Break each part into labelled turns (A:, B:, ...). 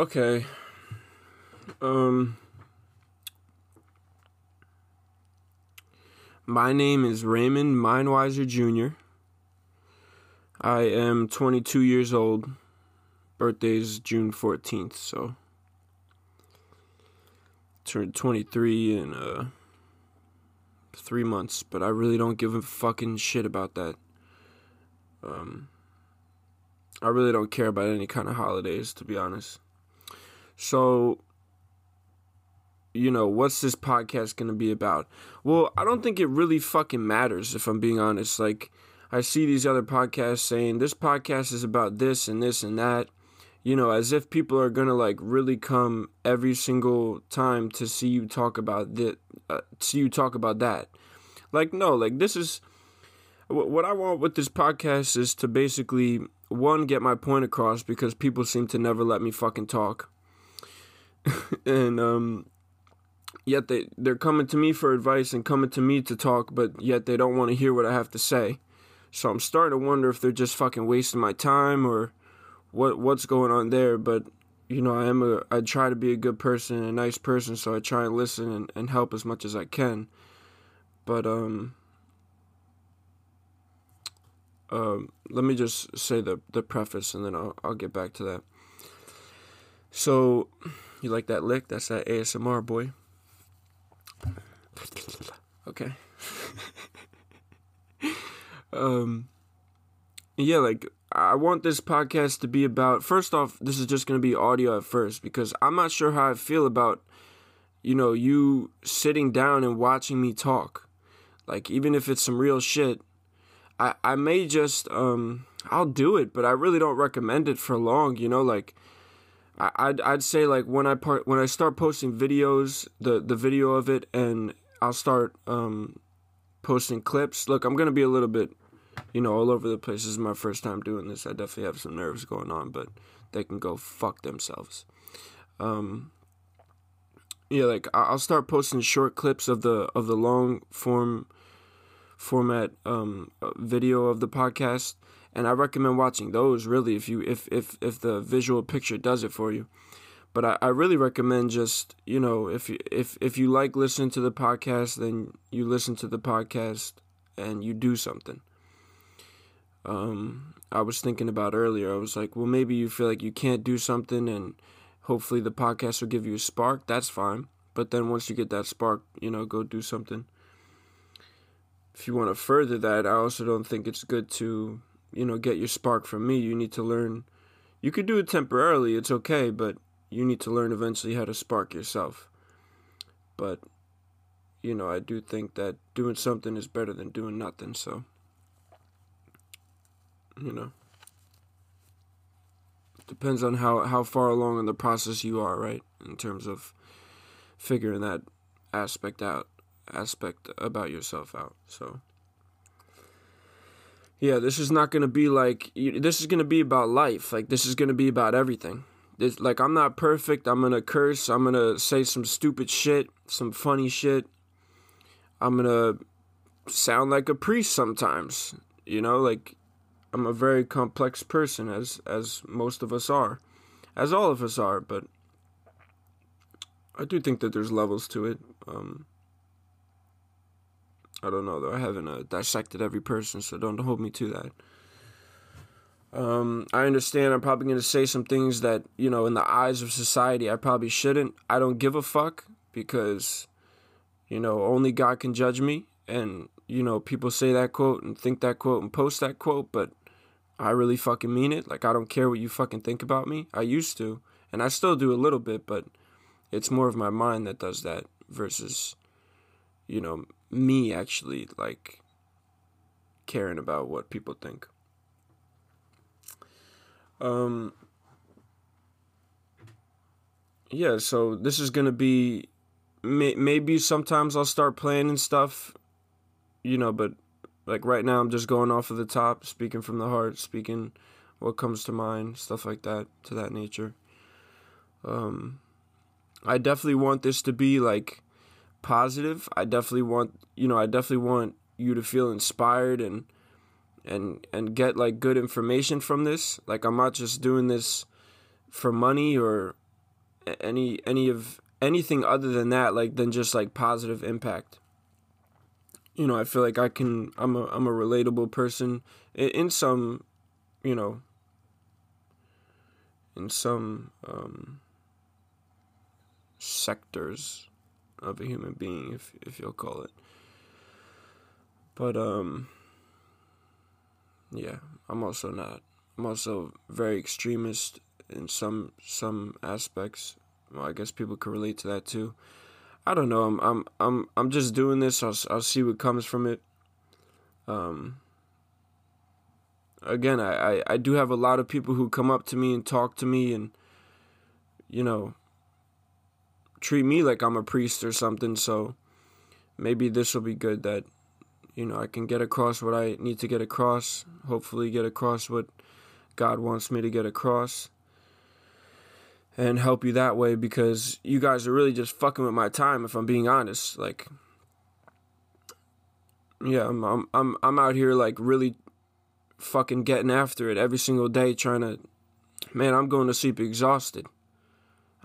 A: Okay. Um My name is Raymond Mindwiser Jr. I am 22 years old. Birthday is June 14th, so turned 23 in uh 3 months, but I really don't give a fucking shit about that. Um I really don't care about any kind of holidays to be honest. So you know, what's this podcast going to be about? Well, I don't think it really fucking matters if I'm being honest. Like, I see these other podcasts saying this podcast is about this and this and that, you know, as if people are going to like really come every single time to see you talk about that, uh, see you talk about that. Like, no, like, this is what I want with this podcast is to basically, one, get my point across because people seem to never let me fucking talk. and, um, yet they they're coming to me for advice and coming to me to talk, but yet they don't want to hear what I have to say. So I'm starting to wonder if they're just fucking wasting my time or what what's going on there. But you know, I am a I try to be a good person, a nice person, so I try and listen and, and help as much as I can. But um um, let me just say the the preface and then I'll I'll get back to that. So, you like that lick? That's that ASMR boy. Okay. um yeah, like I want this podcast to be about first off, this is just going to be audio at first because I'm not sure how I feel about you know, you sitting down and watching me talk. Like even if it's some real shit, I I may just um I'll do it, but I really don't recommend it for long, you know, like I'd I'd say like when I part when I start posting videos, the the video of it, and I'll start um, posting clips. Look, I'm gonna be a little bit, you know, all over the place. This is my first time doing this. I definitely have some nerves going on, but they can go fuck themselves. Um, yeah, like I'll start posting short clips of the of the long form format um, video of the podcast and I recommend watching those really if you if if if the visual picture does it for you. But I, I really recommend just you know if you if if you like listening to the podcast, then you listen to the podcast and you do something. Um, I was thinking about earlier. I was like, well, maybe you feel like you can't do something, and hopefully the podcast will give you a spark. That's fine. But then once you get that spark, you know, go do something. If you want to further that, I also don't think it's good to you know, get your spark from me, you need to learn. You could do it temporarily, it's okay, but you need to learn eventually how to spark yourself. But, you know, I do think that doing something is better than doing nothing, so, you know. Depends on how, how far along in the process you are, right? In terms of figuring that aspect out, aspect about yourself out, so yeah, this is not going to be like this is going to be about life. Like this is going to be about everything. This, like I'm not perfect. I'm going to curse. I'm going to say some stupid shit, some funny shit. I'm going to sound like a priest sometimes. You know, like I'm a very complex person as as most of us are. As all of us are, but I do think that there's levels to it. Um I don't know though. I haven't uh, dissected every person, so don't hold me to that. Um, I understand. I'm probably gonna say some things that you know, in the eyes of society, I probably shouldn't. I don't give a fuck because, you know, only God can judge me, and you know, people say that quote and think that quote and post that quote, but I really fucking mean it. Like I don't care what you fucking think about me. I used to, and I still do a little bit, but it's more of my mind that does that versus, you know, me actually like caring about what people think. Um yeah, so this is going to be may, maybe sometimes I'll start playing and stuff, you know, but like right now I'm just going off of the top, speaking from the heart, speaking what comes to mind, stuff like that, to that nature. Um I definitely want this to be like positive. I definitely want you know I definitely want you to feel inspired and and and get like good information from this. Like I'm not just doing this for money or any any of anything other than that like than just like positive impact you know i feel like i can i'm a i'm a relatable person in, in some you know in some um sectors of a human being if if you'll call it but um yeah i'm also not i'm also very extremist in some some aspects well, I guess people could relate to that too. I don't know. I'm I'm I'm I'm just doing this. I'll I'll see what comes from it. Um. Again, I, I, I do have a lot of people who come up to me and talk to me and, you know, treat me like I'm a priest or something. So maybe this will be good that, you know, I can get across what I need to get across. Hopefully, get across what God wants me to get across and help you that way because you guys are really just fucking with my time if I'm being honest. Like yeah, I'm I'm I'm I'm out here like really fucking getting after it every single day trying to man, I'm going to sleep exhausted.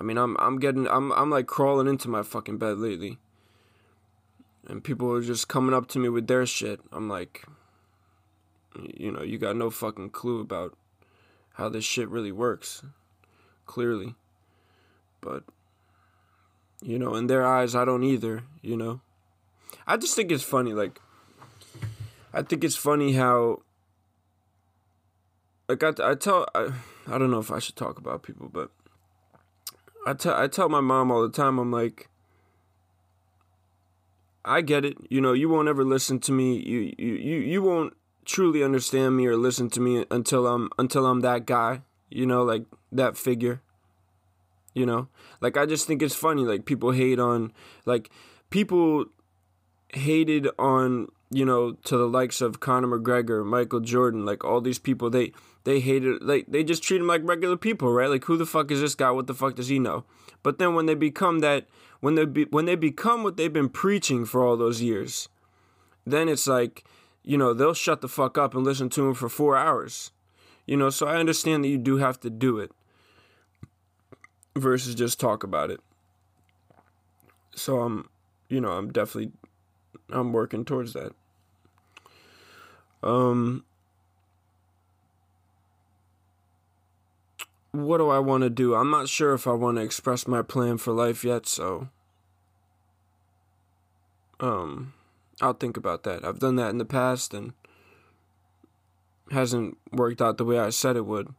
A: I mean, I'm I'm getting I'm I'm like crawling into my fucking bed lately. And people are just coming up to me with their shit. I'm like you know, you got no fucking clue about how this shit really works clearly. But, you know, in their eyes, I don't either, you know. I just think it's funny, like, I think it's funny how, like, I, I tell, I, I don't know if I should talk about people, but I tell, I tell my mom all the time, I'm like, I get it. You know, you won't ever listen to me. You you you, you won't truly understand me or listen to me until I'm until I'm that guy, you know, like that figure. You know? Like I just think it's funny like people hate on like people hated on, you know, to the likes of Conor McGregor, Michael Jordan, like all these people they they hated like they just treat them like regular people, right? Like who the fuck is this guy? What the fuck does he know? But then when they become that when they be, when they become what they've been preaching for all those years, then it's like, you know, they'll shut the fuck up and listen to him for 4 hours. You know, so I understand that you do have to do it versus just talk about it. So I'm, you know, I'm definitely I'm working towards that. Um what do I want to do? I'm not sure if I want to express my plan for life yet, so um I'll think about that. I've done that in the past and hasn't worked out the way I said it would.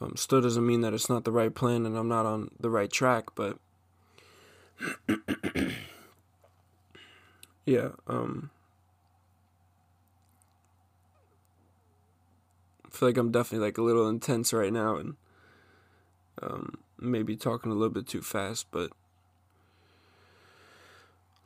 A: Um, still doesn't mean that it's not the right plan and I'm not on the right track, but yeah, um, I feel like I'm definitely like a little intense right now and um, maybe talking a little bit too fast, but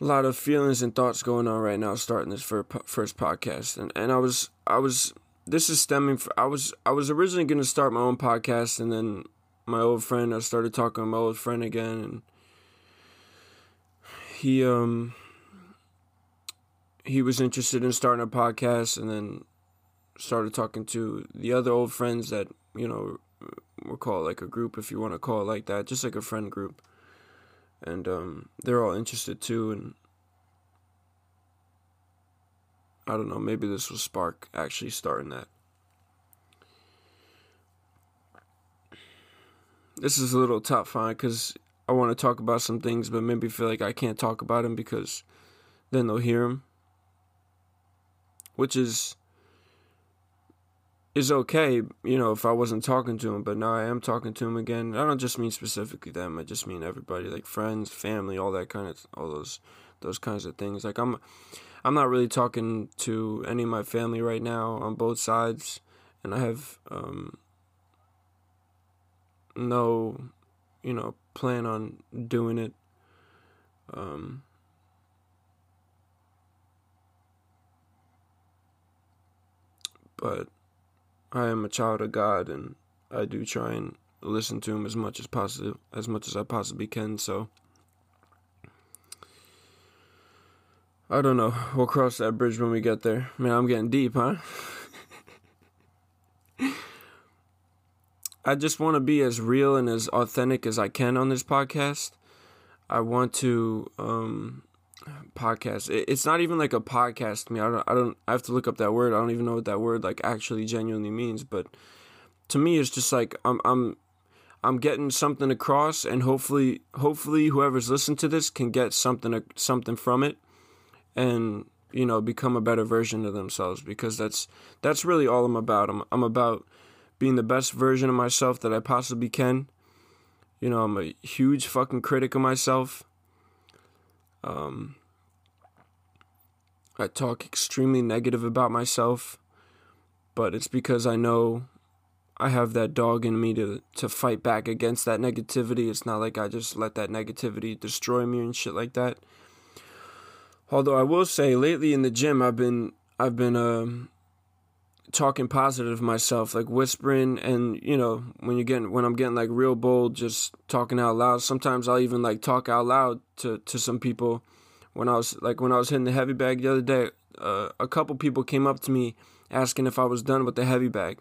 A: a lot of feelings and thoughts going on right now starting this first podcast. And, and I was I was this is stemming from I was I was originally gonna start my own podcast and then my old friend I started talking to my old friend again and he um he was interested in starting a podcast and then started talking to the other old friends that you know we'll call it like a group if you want to call it like that just like a friend group and um they're all interested too and I don't know, maybe this will spark actually starting that. This is a little top five because I want to talk about some things, but maybe feel like I can't talk about them because then they'll hear them. Which is is okay, you know, if I wasn't talking to him, but now I am talking to him again. I don't just mean specifically them, I just mean everybody, like friends, family, all that kind of all those those kinds of things. Like I'm I'm not really talking to any of my family right now on both sides, and I have um, no, you know, plan on doing it. Um, but I am a child of God, and I do try and listen to Him as much as possible, as much as I possibly can. So. I don't know. We'll cross that bridge when we get there. Man, I'm getting deep, huh? I just want to be as real and as authentic as I can on this podcast. I want to um podcast. it's not even like a podcast to me. I don't I don't I have to look up that word. I don't even know what that word like actually genuinely means, but to me it's just like I'm I'm I'm getting something across and hopefully hopefully whoever's listened to this can get something something from it and you know become a better version of themselves because that's that's really all I'm about. I'm I'm about being the best version of myself that I possibly can. You know, I'm a huge fucking critic of myself. Um I talk extremely negative about myself, but it's because I know I have that dog in me to to fight back against that negativity. It's not like I just let that negativity destroy me and shit like that. Although I will say lately in the gym I've been I've been um talking positive myself, like whispering and you know, when you're getting when I'm getting like real bold, just talking out loud. Sometimes I'll even like talk out loud to, to some people. When I was like when I was hitting the heavy bag the other day, uh, a couple people came up to me asking if I was done with the heavy bag.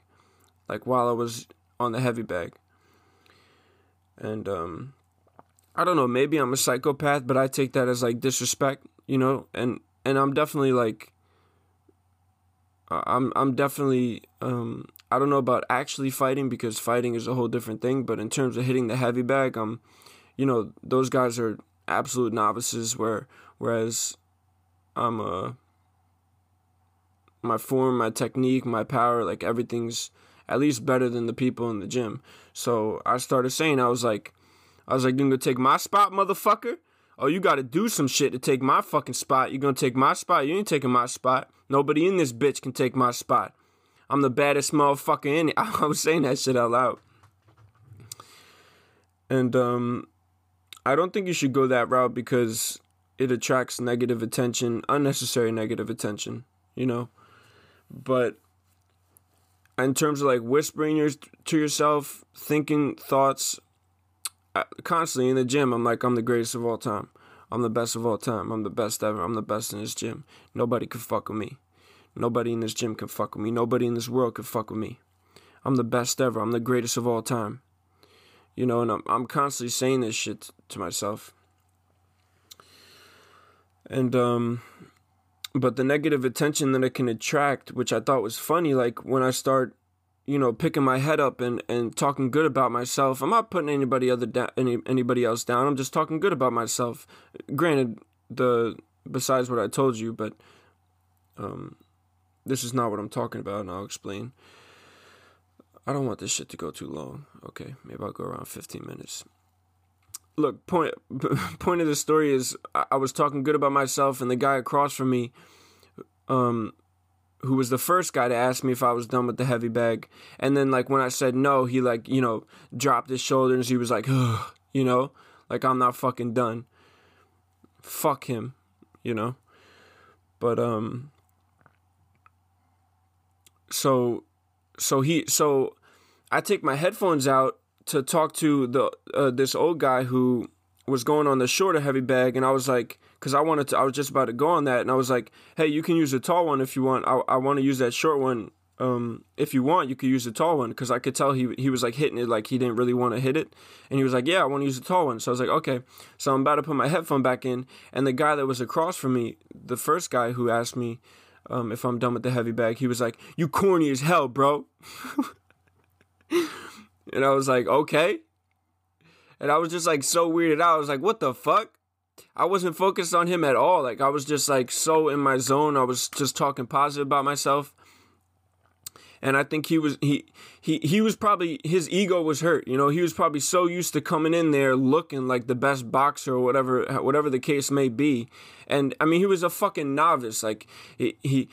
A: Like while I was on the heavy bag. And um I don't know, maybe I'm a psychopath, but I take that as like disrespect you know, and and I'm definitely like I'm I'm definitely um I don't know about actually fighting because fighting is a whole different thing, but in terms of hitting the heavy bag, I'm you know, those guys are absolute novices where whereas I'm a my form, my technique, my power, like everything's at least better than the people in the gym. So I started saying I was like I was like, you gonna take my spot, motherfucker? oh, you got to do some shit to take my fucking spot. You gonna take my spot? You ain't taking my spot. Nobody in this bitch can take my spot. I'm the baddest motherfucker in it. I was saying that shit out loud. And um, I don't think you should go that route because it attracts negative attention, unnecessary negative attention, you know. But in terms of like whispering your, to yourself, thinking thoughts, constantly in the gym, I'm like, I'm the greatest of all time. I'm the best of all time. I'm the best ever. I'm the best in this gym. Nobody can fuck with me. Nobody in this gym can fuck with me. Nobody in this world can fuck with me. I'm the best ever. I'm the greatest of all time. You know, and I'm, I'm constantly saying this shit to myself. And, um, but the negative attention that it can attract, which I thought was funny, like when I start you know, picking my head up and, and talking good about myself. I'm not putting anybody other any anybody else down. I'm just talking good about myself. Granted, the besides what I told you, but um, this is not what I'm talking about, and I'll explain. I don't want this shit to go too long. Okay, maybe I'll go around 15 minutes. Look, point point of the story is I, was talking good about myself, and the guy across from me, um, who was the first guy to ask me if I was done with the heavy bag. And then like when I said no, he like, you know, dropped his shoulders. He was like, you know, like I'm not fucking done. Fuck him, you know. But um so so he so I take my headphones out to talk to the uh, this old guy who was going on the shorter heavy bag and I was like because I wanted to. I was just about to go on that, and I was like, "Hey, you can use the tall one if you want. I, I want to use that short one. Um, if you want, you could use the tall one." Because I could tell he he was like hitting it like he didn't really want to hit it, and he was like, "Yeah, I want to use the tall one." So I was like, "Okay." So I'm about to put my headphone back in, and the guy that was across from me, the first guy who asked me um, if I'm done with the heavy bag, he was like, "You corny as hell, bro." and I was like, "Okay." And I was just like so weirded out. I was like, "What the fuck?" I wasn't focused on him at all. Like I was just like so in my zone. I was just talking positive about myself. And I think he was he he he was probably his ego was hurt. You know, he was probably so used to coming in there looking like the best boxer or whatever whatever the case may be. And I mean, he was a fucking novice. Like he, he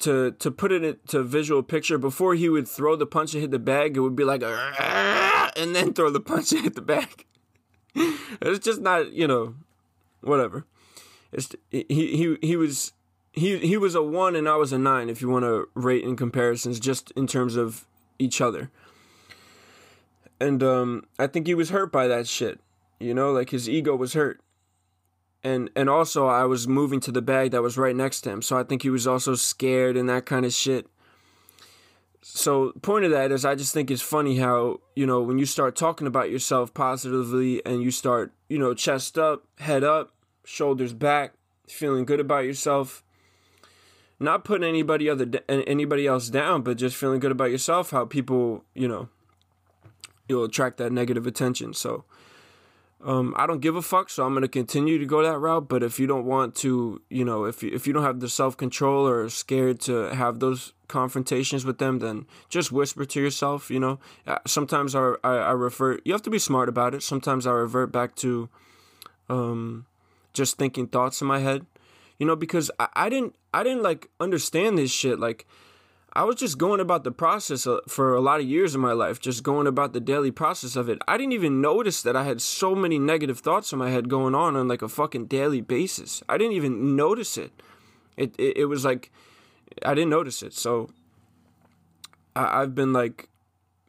A: to to put it into visual picture before he would throw the punch and hit the bag, it would be like and then throw the punch and hit the bag. it's just not, you know, whatever. It's he he he was he he was a one and I was a nine if you want to rate in comparisons just in terms of each other. And um, I think he was hurt by that shit. You know, like his ego was hurt. And and also I was moving to the bag that was right next to him, so I think he was also scared and that kind of shit. so point of that is I just think it's funny how, you know, when you start talking about yourself positively and you start, you know, chest up, head up, shoulders back, feeling good about yourself, not putting anybody other anybody else down, but just feeling good about yourself, how people, you know, you'll attract that negative attention. So um, I don't give a fuck, so I'm gonna continue to go that route. But if you don't want to, you know, if you, if you don't have the self control or scared to have those confrontations with them, then just whisper to yourself. You know, uh, sometimes I, I, I refer. You have to be smart about it. Sometimes I revert back to, um, just thinking thoughts in my head. You know, because I, I didn't I didn't like understand this shit like I was just going about the process uh, for a lot of years in my life, just going about the daily process of it. I didn't even notice that I had so many negative thoughts in my head going on on like a fucking daily basis. I didn't even notice it. It it, it was like I didn't notice it. So I, I've been like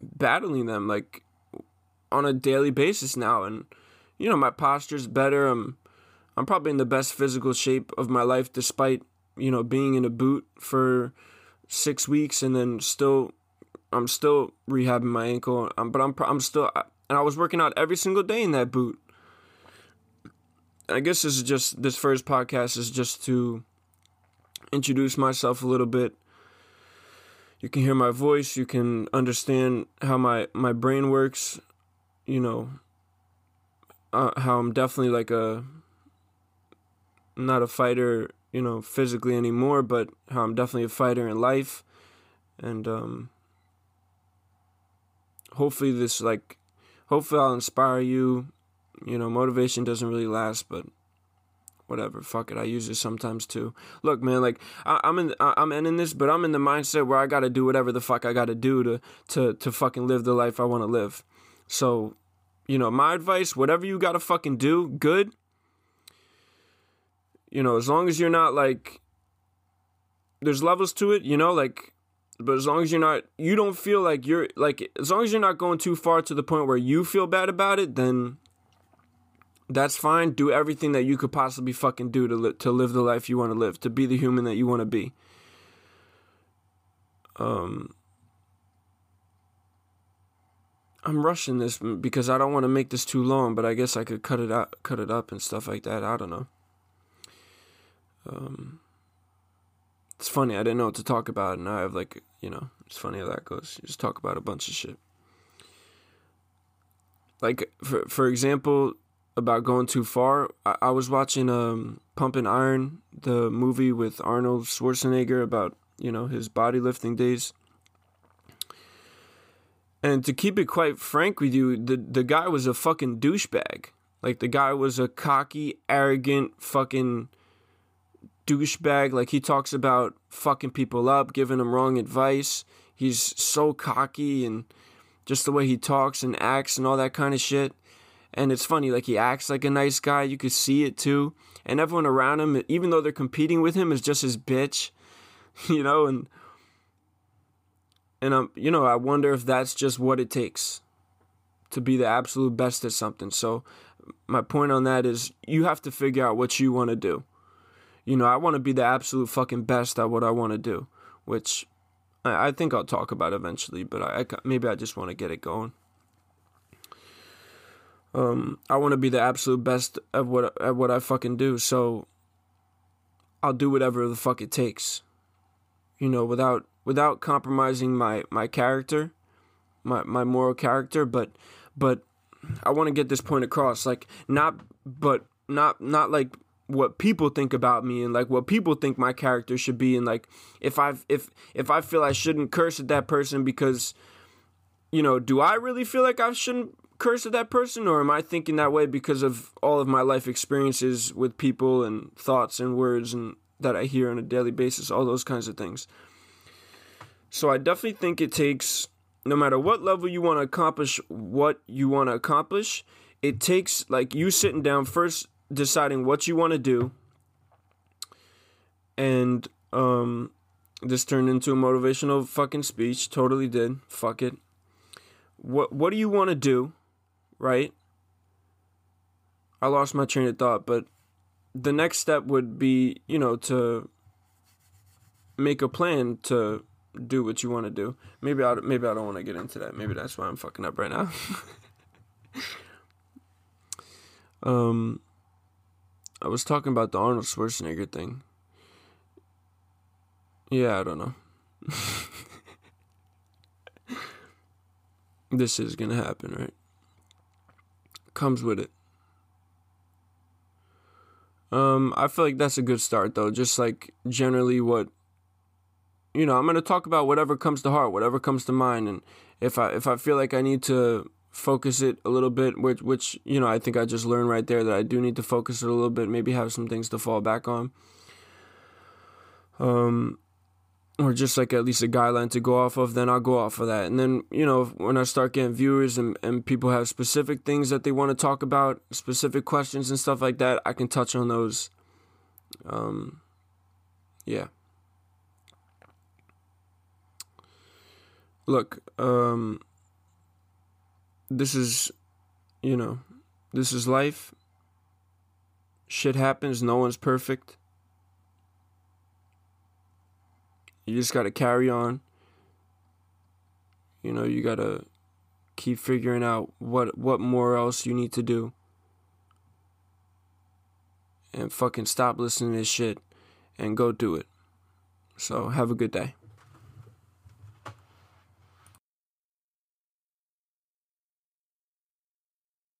A: battling them like on a daily basis now, and you know my posture's better. I'm I'm probably in the best physical shape of my life, despite you know being in a boot for six weeks, and then still, I'm still rehabbing my ankle. Um, but I'm I'm still, and I was working out every single day in that boot. I guess this is just this first podcast is just to introduce myself a little bit. You can hear my voice. You can understand how my my brain works. You know, uh, how I'm definitely like a not a fighter you know, physically anymore, but how I'm definitely a fighter in life. And um, hopefully, this, like, hopefully, I'll inspire you. You know, motivation doesn't really last, but whatever. Fuck it. I use it sometimes too. Look, man, like I, am in, I, I'm ending this, but I'm in the mindset where I gotta do whatever the fuck I gotta do to to to fucking live the life I want to live. So, you know, my advice: whatever you gotta fucking do, good you know, as long as you're not like there's levels to it, you know, like but as long as you're not you don't feel like you're like as long as you're not going too far to the point where you feel bad about it, then that's fine. Do everything that you could possibly fucking do to li- to live the life you want to live, to be the human that you want to be. Um I'm rushing this because I don't want to make this too long, but I guess I could cut it out, cut it up and stuff like that. I don't know. Um, it's funny. I didn't know what to talk about, and I have like you know, it's funny how that goes. You just talk about a bunch of shit. Like for for example, about going too far. I, I was watching um Pumping Iron, the movie with Arnold Schwarzenegger about you know his body lifting days. And to keep it quite frank with you, the the guy was a fucking douchebag. Like the guy was a cocky, arrogant, fucking douchebag. Like he talks about fucking people up, giving them wrong advice. He's so cocky and just the way he talks and acts and all that kind of shit. And it's funny, like he acts like a nice guy. You could see it too. And everyone around him, even though they're competing with him, is just his bitch, you know. And and um, you know, I wonder if that's just what it takes to be the absolute best at something. So my point on that is you have to figure out what you want to do. You know, I want to be the absolute fucking best at what I want to do, which I, I think I'll talk about eventually, but I, I maybe I just want to get it going. Um, I want to be the absolute best at what at what I fucking do, so I'll do whatever the fuck it takes. You know, without without compromising my my character, my my moral character, but but I want to get this point across, like not but not not like what people think about me and like what people think my character should be and like if I if if I feel I shouldn't curse at that person because you know, do I really feel like I shouldn't curse at that person or am I thinking that way because of all of my life experiences with people and thoughts and words and that I hear on a daily basis, all those kinds of things. So I definitely think it takes no matter what level you want to accomplish what you want to accomplish, it takes like you sitting down first deciding what you want to do and um this turned into a motivational fucking speech totally did fuck it what what do you want to do right i lost my train of thought but the next step would be you know to make a plan to do what you want to do. Maybe I maybe I don't want to get into that. Maybe that's why I'm fucking up right now. um, I was talking about the Arnold Schwarzenegger thing. Yeah, I don't know. this is gonna happen, right? Comes with it. Um, I feel like that's a good start though. Just like generally what you know, I'm gonna talk about whatever comes to heart, whatever comes to mind, and if I if I feel like I need to focus it a little bit, which which you know I think I just learned right there that I do need to focus it a little bit, maybe have some things to fall back on. Um, or just like at least a guideline to go off of, then I'll go off of that. And then, you know, when I start getting viewers and, and people have specific things that they want to talk about, specific questions and stuff like that, I can touch on those. Um, yeah. Look, um, this is, you know, this is life. Shit happens. No one's perfect. You just got to carry on. You know, you got to keep figuring out what what more else you need to do. And fucking stop listening to this shit and go do it. So, have a good day.